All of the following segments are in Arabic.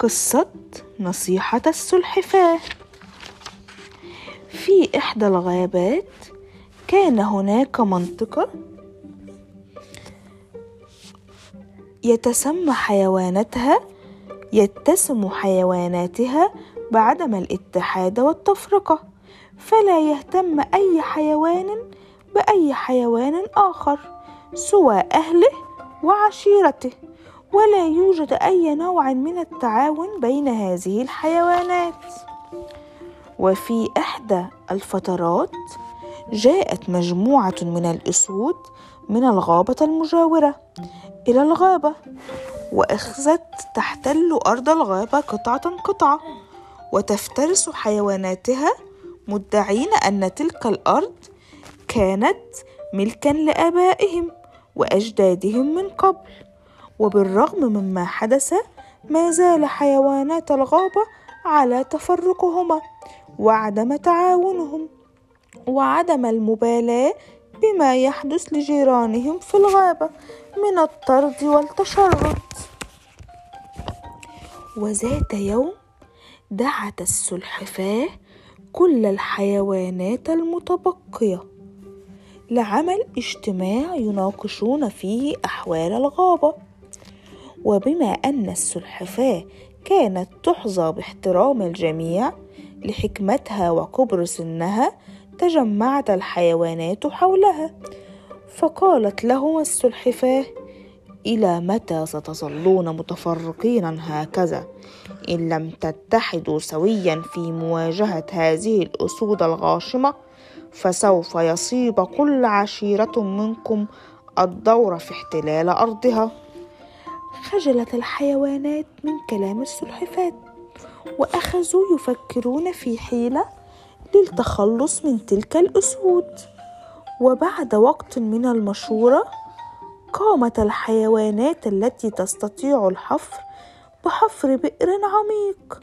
قصة نصيحة السلحفاة في إحدى الغابات كان هناك منطقة يتسمى حيواناتها يتسم حيواناتها بعدم الاتحاد والتفرقة فلا يهتم أي حيوان بأي حيوان آخر سوى أهله وعشيرته. ولا يوجد أي نوع من التعاون بين هذه الحيوانات. وفي إحدى الفترات جاءت مجموعة من الأسود من الغابة المجاورة إلى الغابة وأخذت تحتل أرض الغابة قطعة قطعة وتفترس حيواناتها مدعين أن تلك الأرض كانت ملكا لآبائهم وأجدادهم من قبل. وبالرغم مما حدث ما زال حيوانات الغابة على تفرقهما وعدم تعاونهم وعدم المبالاة بما يحدث لجيرانهم في الغابة من الطرد والتشرد. وذات يوم دعت السلحفاة كل الحيوانات المتبقية. لعمل اجتماع يناقشون فيه أحوال الغابة. وبما أن السلحفاة كانت تحظى باحترام الجميع لحكمتها وكبر سنها تجمعت الحيوانات حولها. فقالت لهما السلحفاة إلى متى ستظلون متفرقين هكذا؟ إن لم تتحدوا سويا في مواجهة هذه الأسود الغاشمه فسوف يصيب كل عشيرة منكم الدور في احتلال أرضها. خجلت الحيوانات من كلام السلحفاة وأخذوا يفكرون في حيلة للتخلص من تلك الأسود. وبعد وقت من المشورة قامت الحيوانات التي تستطيع الحفر بحفر بئر عميق.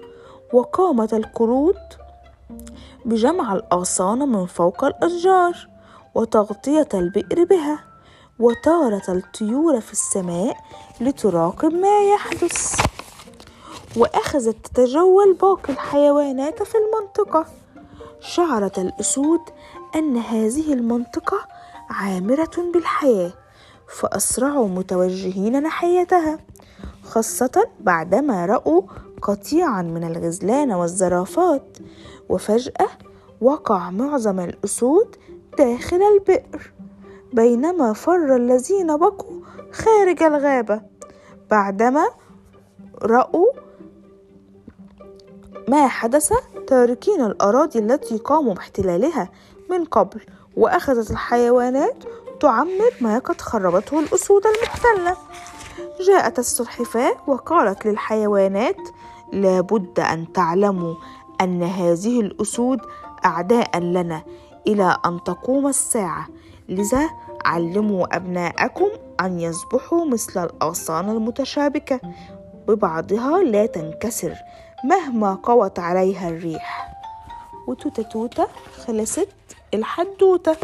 وقامت القرود بجمع الاغصان من فوق الأشجار وتغطية البئر بها. وطارت الطيور في السماء لتراقب ما يحدث. وأخذت تتجول باقي الحيوانات في المنطقة. شعرت الأسود أن هذه المنطقة عامرة بالحياة فاسرعوا متوجهين ناحيتها خاصة بعدما رأوا قطيعا من الغزلان والزرافات. وفجأة وقع معظم الأسود داخل البئر. بينما فر الذين بقوا خارج الغابة بعدما رأوا ما حدث تاركين الأراضي التي قاموا باحتلالها من قبل وأخذت الحيوانات تعمر ما قد خربته الأسود المحتلة. جاءت السلحفاة وقالت للحيوانات لابد أن تعلموا أن هذه الأسود أعداء لنا إلى أن تقوم الساعة لذا علموا أبناءكم أن يصبحوا مثل الأغصان المتشابكة ببعضها لا تنكسر مهما قوت عليها الريح. وتوتة توتة خلصت الحدوتة.